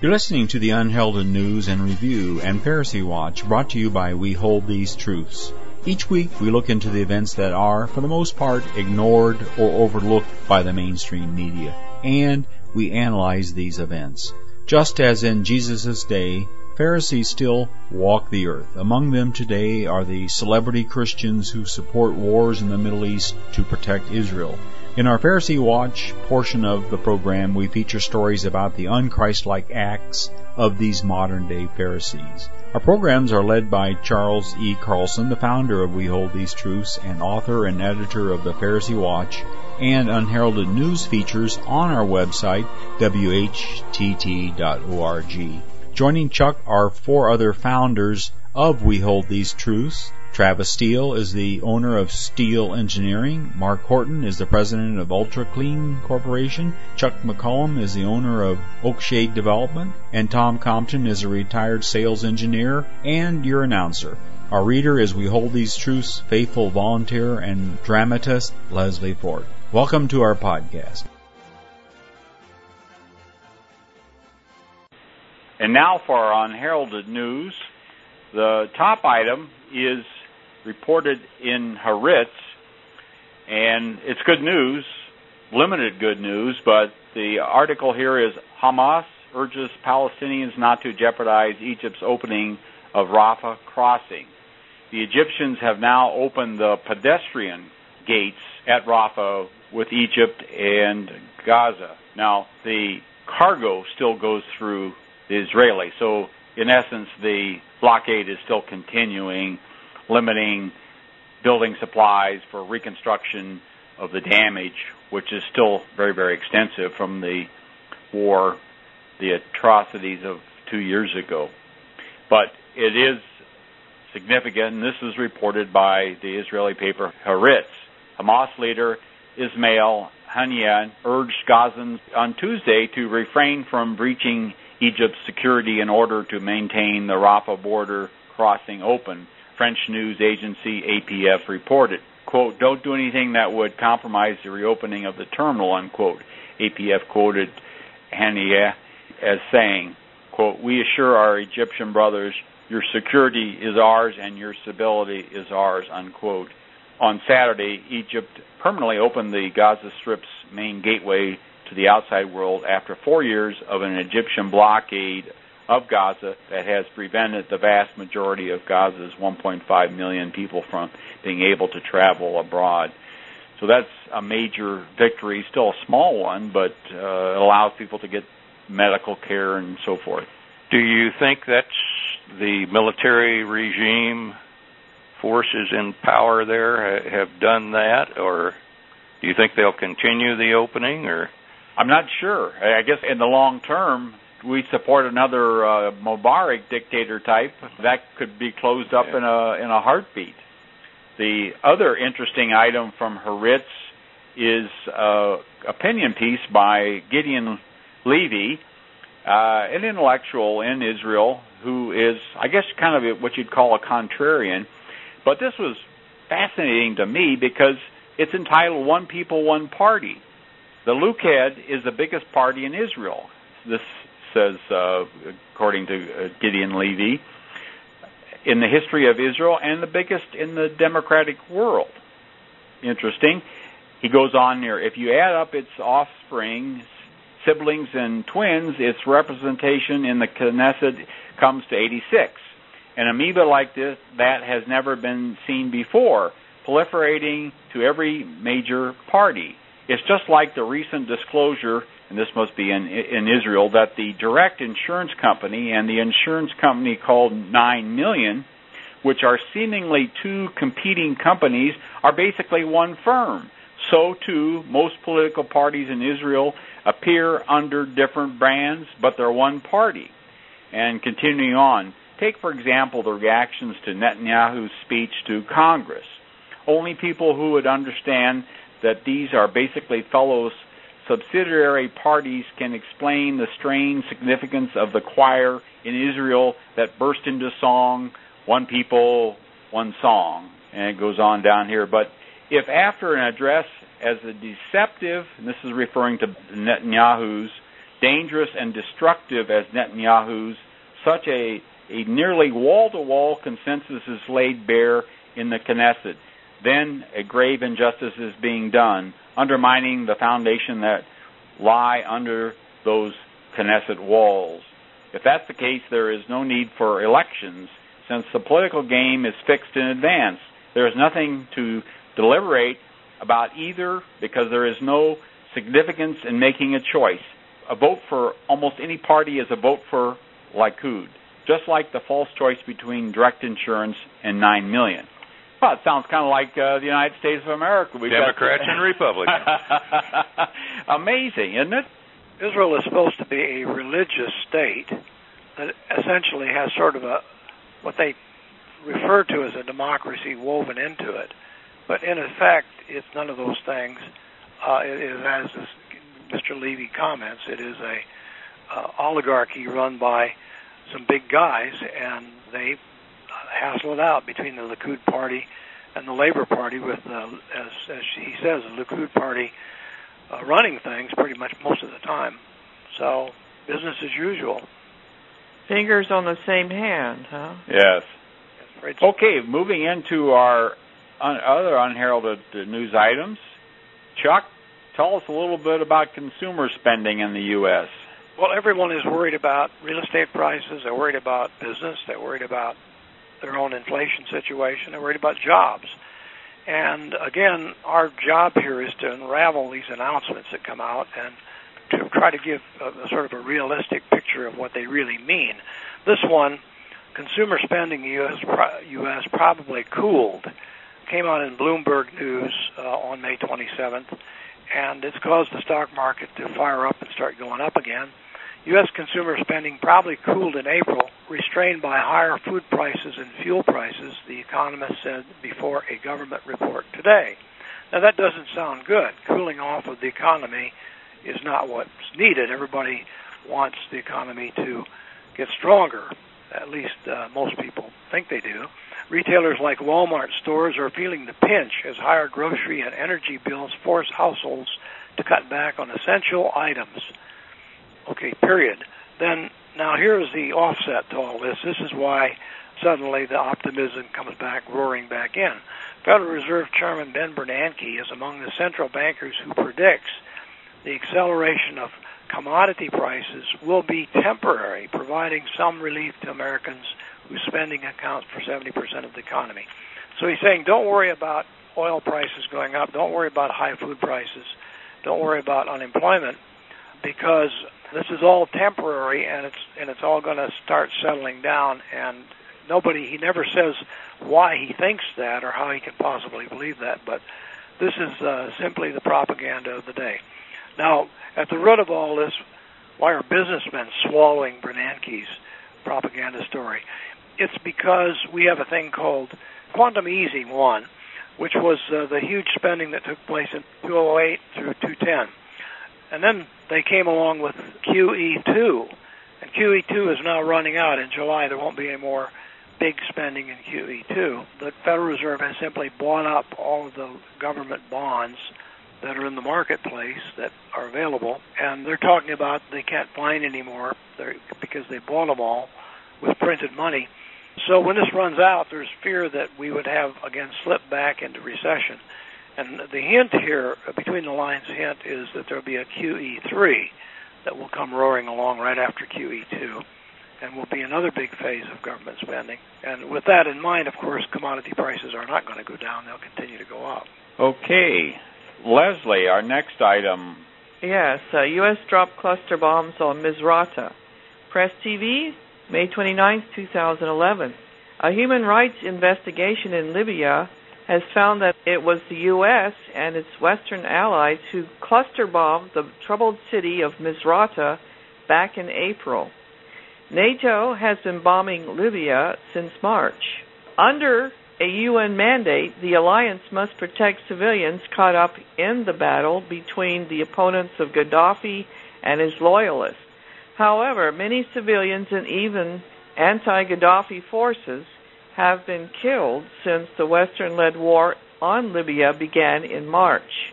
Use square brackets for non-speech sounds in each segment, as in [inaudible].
You're listening to the Unheralded News and Review and Pharisee Watch brought to you by We Hold These Truths. Each week we look into the events that are, for the most part, ignored or overlooked by the mainstream media. And we analyze these events. Just as in Jesus' day, Pharisees still walk the earth. Among them today are the celebrity Christians who support wars in the Middle East to protect Israel. In our Pharisee Watch portion of the program, we feature stories about the unchristlike acts of these modern day Pharisees. Our programs are led by Charles E. Carlson, the founder of We Hold These Truths and author and editor of the Pharisee Watch and unheralded news features on our website, whtt.org. Joining Chuck are four other founders of We Hold These Truths. Travis Steele is the owner of Steele Engineering. Mark Horton is the president of Ultra Clean Corporation. Chuck McCollum is the owner of Oakshade Development. And Tom Compton is a retired sales engineer and your announcer. Our reader is We Hold These Truths faithful volunteer and dramatist Leslie Ford. Welcome to our podcast. And now for our unheralded news. The top item is reported in Haaretz, and it's good news, limited good news, but the article here is Hamas urges Palestinians not to jeopardize Egypt's opening of Rafah crossing. The Egyptians have now opened the pedestrian gates at Rafah with Egypt and Gaza. Now, the cargo still goes through the Israeli. So, in essence, the blockade is still continuing limiting building supplies for reconstruction of the damage, which is still very, very extensive from the war, the atrocities of two years ago. But it is significant, and this is reported by the Israeli paper Haaretz. Hamas leader Ismail Haniyeh urged Gazans on Tuesday to refrain from breaching Egypt's security in order to maintain the Rafah border crossing open. French news agency APF reported. Quote, don't do anything that would compromise the reopening of the terminal, unquote. APF quoted Haniyeh as saying, quote, we assure our Egyptian brothers your security is ours and your stability is ours, unquote. On Saturday, Egypt permanently opened the Gaza Strip's main gateway to the outside world after four years of an Egyptian blockade of Gaza that has prevented the vast majority of Gaza's 1.5 million people from being able to travel abroad. So that's a major victory, still a small one, but uh, allows people to get medical care and so forth. Do you think that's the military regime forces in power there have done that, or do you think they'll continue the opening, or? I'm not sure. I guess in the long term, we support another uh, Mubarak dictator type, that could be closed up yeah. in a in a heartbeat. The other interesting item from Haaretz is uh, opinion piece by Gideon Levy, uh, an intellectual in Israel who is, I guess, kind of what you'd call a contrarian. But this was fascinating to me because it's entitled "One People, One Party." The Likud is the biggest party in Israel. This says, uh, according to uh, Gideon Levy, in the history of Israel and the biggest in the democratic world. Interesting. He goes on here, if you add up its offspring, siblings and twins, its representation in the Knesset comes to 86. An amoeba like this, that has never been seen before, proliferating to every major party. It's just like the recent disclosure and this must be in, in Israel, that the direct insurance company and the insurance company called 9 Million, which are seemingly two competing companies, are basically one firm. So too, most political parties in Israel appear under different brands, but they're one party. And continuing on, take for example the reactions to Netanyahu's speech to Congress. Only people who would understand that these are basically fellows subsidiary parties can explain the strange significance of the choir in Israel that burst into song, one people, one song. And it goes on down here. But if after an address as a deceptive, and this is referring to Netanyahu's dangerous and destructive as Netanyahu's, such a, a nearly wall-to-wall consensus is laid bare in the Knesset. Then a grave injustice is being done, undermining the foundation that lie under those Knesset walls. If that's the case, there is no need for elections, since the political game is fixed in advance. There is nothing to deliberate about either because there is no significance in making a choice. A vote for almost any party is a vote for Likud, just like the false choice between direct insurance and 9 million. Well, it sounds kind of like uh, the United States of America. We've Democrats got... and Republicans. [laughs] Amazing, isn't it? Israel is supposed to be a religious state that essentially has sort of a what they refer to as a democracy woven into it. But in effect, it's none of those things. Uh, it is, as Mr. Levy comments, it is a uh, oligarchy run by some big guys, and they hassle it out between the Likud party and the Labor Party, with uh, as as he says, the Likud party uh, running things pretty much most of the time. So business as usual. Fingers on the same hand, huh? Yes. Okay, moving into our un- other unheralded news items. Chuck, tell us a little bit about consumer spending in the U.S. Well, everyone is worried about real estate prices. They're worried about business. They're worried about their own inflation situation. They're worried about jobs. And again, our job here is to unravel these announcements that come out and to try to give a, a sort of a realistic picture of what they really mean. This one, consumer spending in U.S. U.S. probably cooled, came out in Bloomberg News uh, on May 27th, and it's caused the stock market to fire up and start going up again. U.S. consumer spending probably cooled in April, restrained by higher food prices and fuel prices, the economist said before a government report today. Now that doesn't sound good. Cooling off of the economy is not what's needed. Everybody wants the economy to get stronger. At least uh, most people think they do. Retailers like Walmart stores are feeling the pinch as higher grocery and energy bills force households to cut back on essential items. Okay, period. Then now here's the offset to all this. This is why suddenly the optimism comes back roaring back in. Federal Reserve Chairman Ben Bernanke is among the central bankers who predicts the acceleration of commodity prices will be temporary, providing some relief to Americans whose spending accounts for 70% of the economy. So he's saying don't worry about oil prices going up, don't worry about high food prices, don't worry about unemployment because this is all temporary and it's and it's all going to start settling down and nobody he never says why he thinks that or how he can possibly believe that but this is uh, simply the propaganda of the day. Now at the root of all this why are businessmen swallowing Bernanke's propaganda story? It's because we have a thing called quantum easing one which was uh, the huge spending that took place in 2008 through 2010 and then they came along with QE2, and QE2 is now running out in July. There won't be any more big spending in QE2. The Federal Reserve has simply bought up all of the government bonds that are in the marketplace that are available, and they're talking about they can't find any more because they bought them all with printed money. So when this runs out, there's fear that we would have again slip back into recession. And the hint here, between the lines hint, is that there'll be a QE3 that will come roaring along right after QE2 and will be another big phase of government spending. And with that in mind, of course, commodity prices are not going to go down. They'll continue to go up. Okay. Leslie, our next item. Yes, uh, U.S. dropped cluster bombs on Misrata. Press TV, May 29, 2011. A human rights investigation in Libya has found that it was the U.S. and its Western allies who cluster bombed the troubled city of Misrata back in April. NATO has been bombing Libya since March. Under a UN mandate, the alliance must protect civilians caught up in the battle between the opponents of Gaddafi and his loyalists. However, many civilians and even anti-Gaddafi forces have been killed since the Western led war on Libya began in March.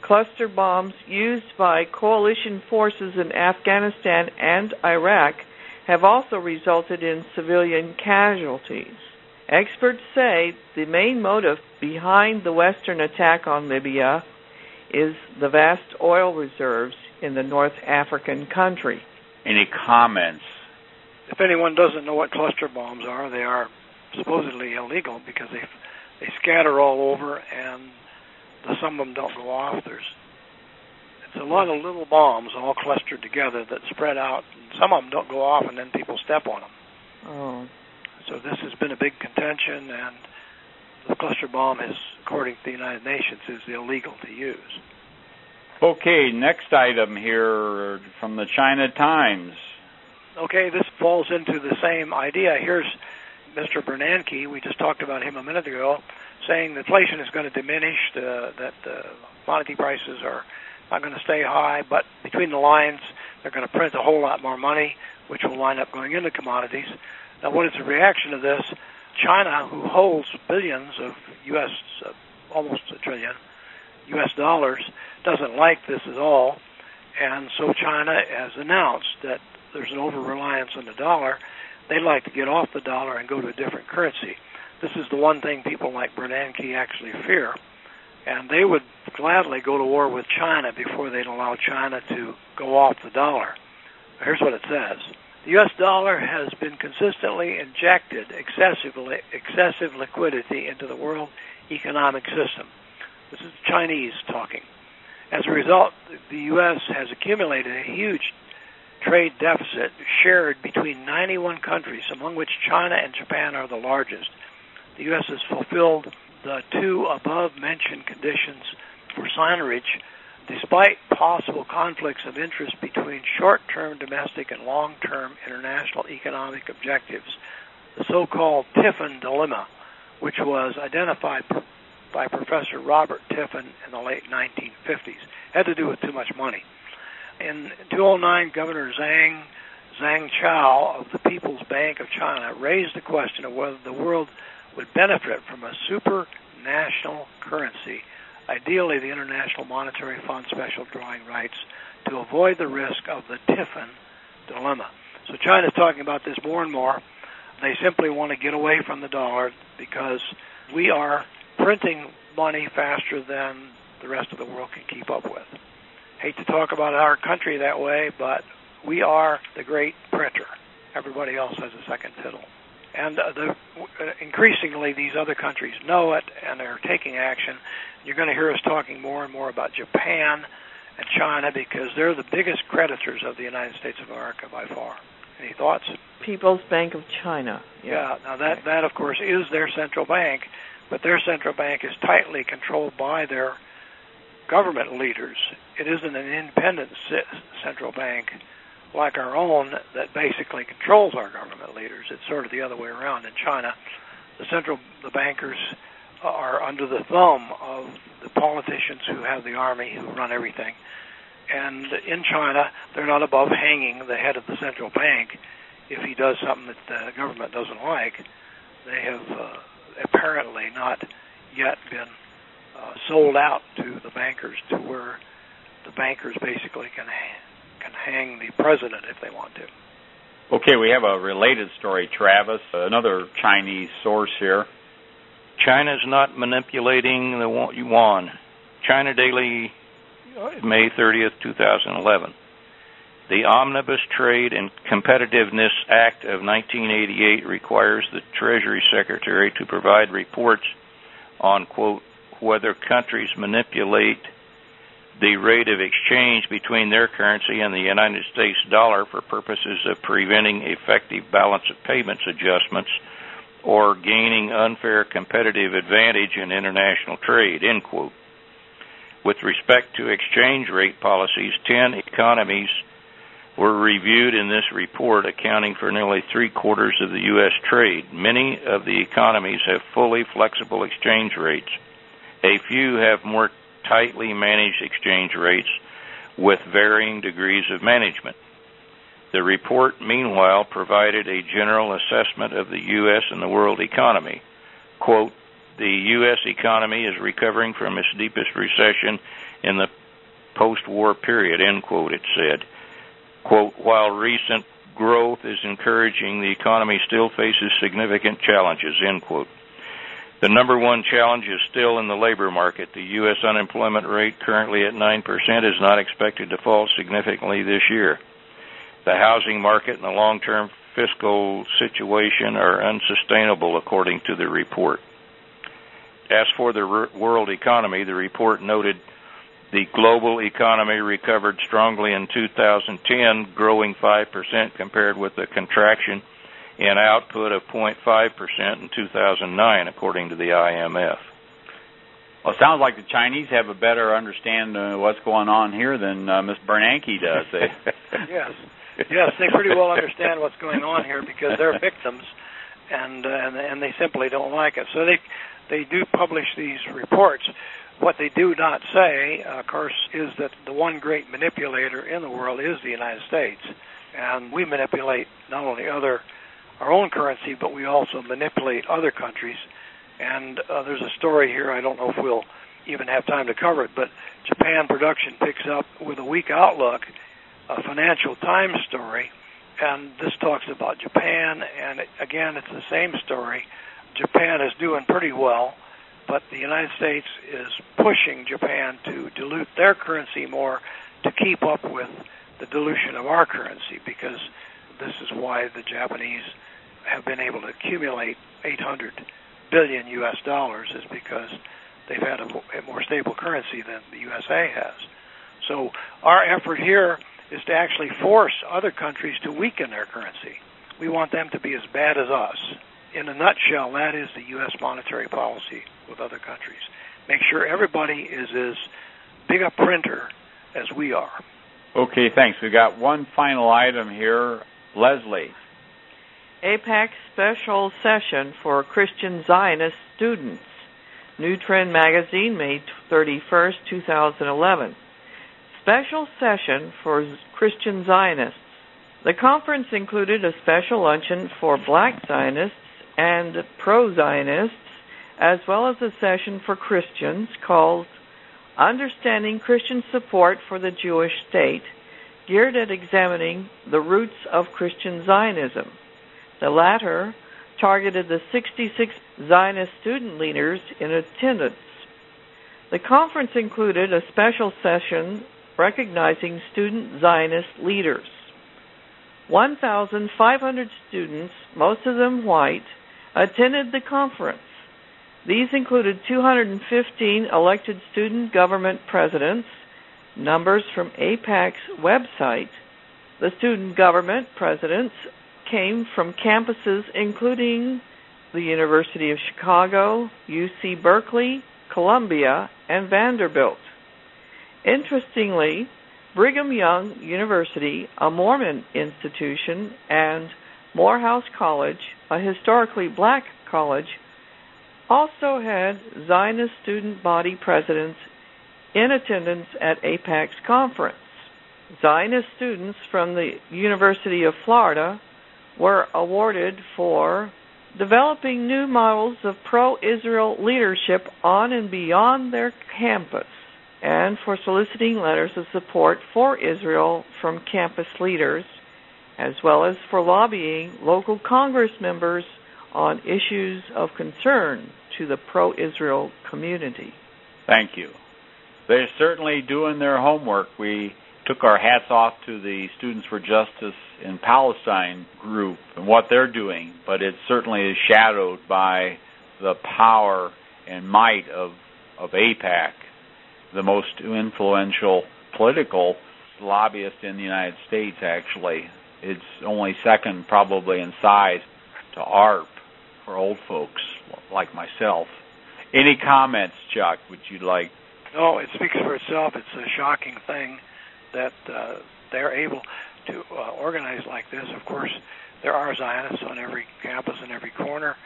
cluster bombs used by coalition forces in Afghanistan and Iraq have also resulted in civilian casualties. Experts say the main motive behind the Western attack on Libya is the vast oil reserves in the North African country. Any comments? If anyone doesn't know what cluster bombs are, they are supposedly illegal because they they scatter all over and the, some of them don't go off. There's it's a lot of little bombs all clustered together that spread out. And some of them don't go off, and then people step on them. Oh. So this has been a big contention, and the cluster bomb is, according to the United Nations, is illegal to use. Okay, next item here from the China Times. Okay, this falls into the same idea. Here's Mr. Bernanke. We just talked about him a minute ago, saying inflation is going to diminish, the, that the commodity prices are not going to stay high, but between the lines, they're going to print a whole lot more money, which will wind up going into commodities. Now, what is the reaction to this? China, who holds billions of U.S., uh, almost a trillion U.S. dollars, doesn't like this at all, and so China has announced that there's an over-reliance on the dollar. They'd like to get off the dollar and go to a different currency. This is the one thing people like Bernanke actually fear, and they would gladly go to war with China before they'd allow China to go off the dollar. Here's what it says. The U.S. dollar has been consistently injected excessively, excessive liquidity into the world economic system. This is Chinese talking. As a result, the U.S. has accumulated a huge trade deficit shared between 91 countries, among which China and Japan are the largest. The U.S. has fulfilled the two above mentioned conditions for seigniorage despite possible conflicts of interest between short-term domestic and long-term international economic objectives, the so-called Triffin dilemma, which was identified by Professor Robert Triffin in the late 1950s, had to do with too much money. In 2009, Governor Zhang Zhang Chao of the People's Bank of China raised the question of whether the world would benefit from a supranational currency ideally the International Monetary Fund special drawing rights to avoid the risk of the Triffin dilemma. So China is talking about this more and more. They simply want to get away from the dollar because we are printing money faster than the rest of the world can keep up with. Hate to talk about our country that way, but we are the great printer. Everybody else has a second fiddle. And uh, the, uh, increasingly, these other countries know it and are taking action. You're going to hear us talking more and more about Japan and China because they're the biggest creditors of the United States of America by far. Any thoughts? People's Bank of China. Yeah. yeah now that okay. that of course is their central bank, but their central bank is tightly controlled by their government leaders. It isn't an independent central bank like our own that basically controls our government leaders. It's sort of the other way around in China. The central the bankers are under the thumb of the politicians who have the army who run everything. And in China, they're not above hanging the head of the central bank if he does something that the government doesn't like. They have uh, apparently not yet been uh, sold out to the bankers to where the bankers basically can can hang the president if they want to. Okay, we have a related story, Travis. Another Chinese source here. China's not manipulating the yuan. China Daily, May 30th, 2011. The Omnibus Trade and Competitiveness Act of 1988 requires the Treasury Secretary to provide reports on, quote, whether countries manipulate the rate of exchange between their currency and the United States dollar for purposes of preventing effective balance of payments adjustments or gaining unfair competitive advantage in international trade, end quote. With respect to exchange rate policies, 10 economies were reviewed in this report, accounting for nearly three quarters of the U.S. trade. Many of the economies have fully flexible exchange rates. A few have more tightly managed exchange rates with varying degrees of management. The report, meanwhile, provided a general assessment of the U.S. and the world economy. Quote, the U.S. economy is recovering from its deepest recession in the post-war period, end quote, it said. Quote, while recent growth is encouraging, the economy still faces significant challenges, end quote. The number one challenge is still in the labor market. The U.S. unemployment rate, currently at 9%, is not expected to fall significantly this year. The housing market and the long-term fiscal situation are unsustainable, according to the report. As for the world economy, the report noted the global economy recovered strongly in 2010, growing 5% compared with the contraction in output of 0.5% in 2009, according to the IMF. Well, it sounds like the Chinese have a better understanding of what's going on here than uh, Ms. Bernanke does. [laughs] [laughs] yes, yes, they pretty well understand what's going on here because they're [laughs] victims, and uh, and and they simply don't like it. So they they do publish these reports. What they do not say, uh, of course, is that the one great manipulator in the world is the United States, and we manipulate not only other our own currency, but we also manipulate other countries. And uh, there's a story here. I don't know if we'll even have time to cover it, but Japan production picks up with a weak outlook, a Financial Times story, and this talks about Japan. And again, it's the same story. Japan is doing pretty well, but the United States is pushing Japan to dilute their currency more to keep up with the dilution of our currency because this is why the Japanese have been able to accumulate 800 billion U.S. dollars is because they've had a, a more stable currency than the USA has. So our effort here is to actually force other countries to weaken their currency. We want them to be as bad as us. In a nutshell, that is the U.S. monetary policy with other countries. Make sure everybody is as big a printer as we are. Okay, thanks. We've got one final item here. Leslie. AIPAC special session for Christian Zionist students. New Trend Magazine, May 31st, 2011. Special session for Christian Zionists. The conference included a special luncheon for black Zionists and pro-Zionists, as well as a session for Christians called Understanding Christian Support for the Jewish State, geared at examining the roots of Christian Zionism. The latter targeted the 66 Zionist student leaders in attendance. The conference included a special session recognizing student Zionist leaders. 1,500 students, most of them white, attended the conference. These included 215 elected student government presidents, numbers from AIPAC's website. The student government presidents came from campuses including the University of Chicago, UC Berkeley, Columbia, and Vanderbilt. Interestingly, Brigham Young University, a Mormon institution, and Morehouse College, a historically black college, also had Zionist student body presidents in attendance at AIPAC's conference. Zionist students from the University of Florida were awarded for developing new models of pro-Israel leadership on and beyond their campus and for soliciting letters of support for Israel from campus leaders as well as for lobbying local Congress members on issues of concern to the pro-Israel community. Thank you. They're certainly doing their homework. We took our hats off to the Students for Justice in Palestine group and what they're doing, but it certainly is shadowed by the power and might of, of AIPAC, the most influential political lobbyist in the United States, actually. It's only second, probably, in size to AARP for old folks like myself. Any comments, Chuck, would you like? No, it speaks for itself. It's a shocking thing that uh, they're able to uh, organize like this. Of course, there are Zionists on every campus and every corner,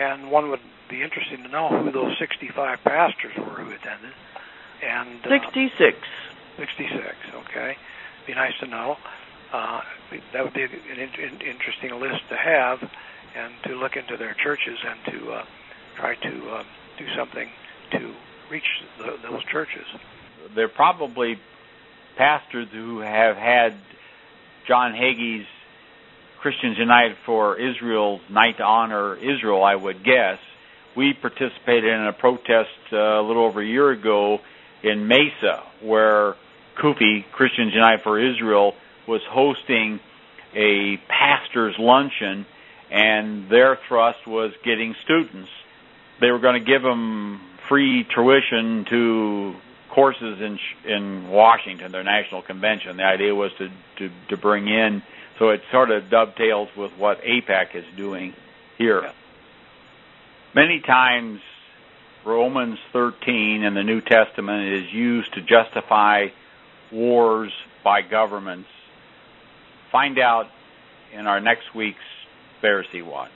and one would be interested to know who those 65 pastors were who attended. And uh, 66. 66. Okay, be nice to know. Uh, that would be an in- interesting list to have, and to look into their churches and to uh, try to uh, do something to reach the, those churches. they're probably pastors who have had John Hagee's Christians United for Israel Night to Honor Israel, I would guess. We participated in a protest uh, a little over a year ago in Mesa, where CUFI, Christians United for Israel, was hosting a pastor's luncheon, and their thrust was getting students. They were going to give them free tuition to courses in in Washington, their national convention. The idea was to to, to bring in, so it sort of dovetails with what AIPAC is doing here. Yeah. Many times, Romans 13 in the New Testament is used to justify wars by governments. Find out in our next week's Pharisee Watch.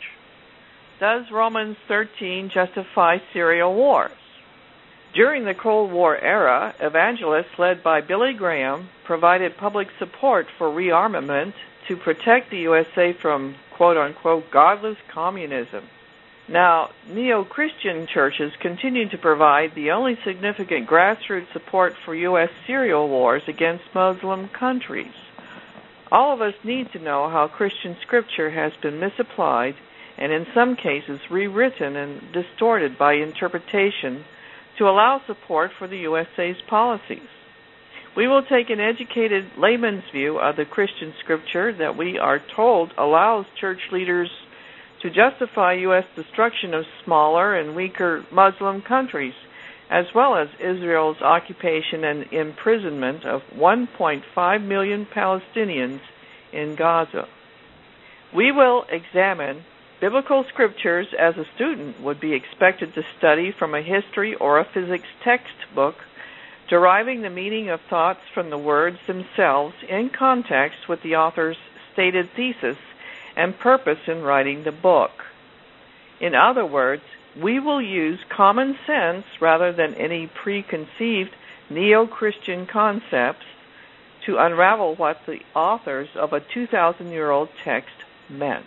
Does Romans 13 justify serial wars? During the Cold War era, evangelists led by Billy Graham provided public support for rearmament to protect the USA from quote unquote godless communism. Now, neo Christian churches continue to provide the only significant grassroots support for U.S. serial wars against Muslim countries. All of us need to know how Christian scripture has been misapplied and in some cases rewritten and distorted by interpretation to allow support for the USA's policies. We will take an educated layman's view of the Christian scripture that we are told allows church leaders to justify U.S. destruction of smaller and weaker Muslim countries, as well as Israel's occupation and imprisonment of 1.5 million Palestinians in Gaza. We will examine biblical scriptures as a student would be expected to study from a history or a physics textbook, deriving the meaning of thoughts from the words themselves in context with the author's stated thesis and purpose in writing the book. In other words, we will use common sense rather than any preconceived neo-Christian concepts to unravel what the authors of a 2,000 year old text meant.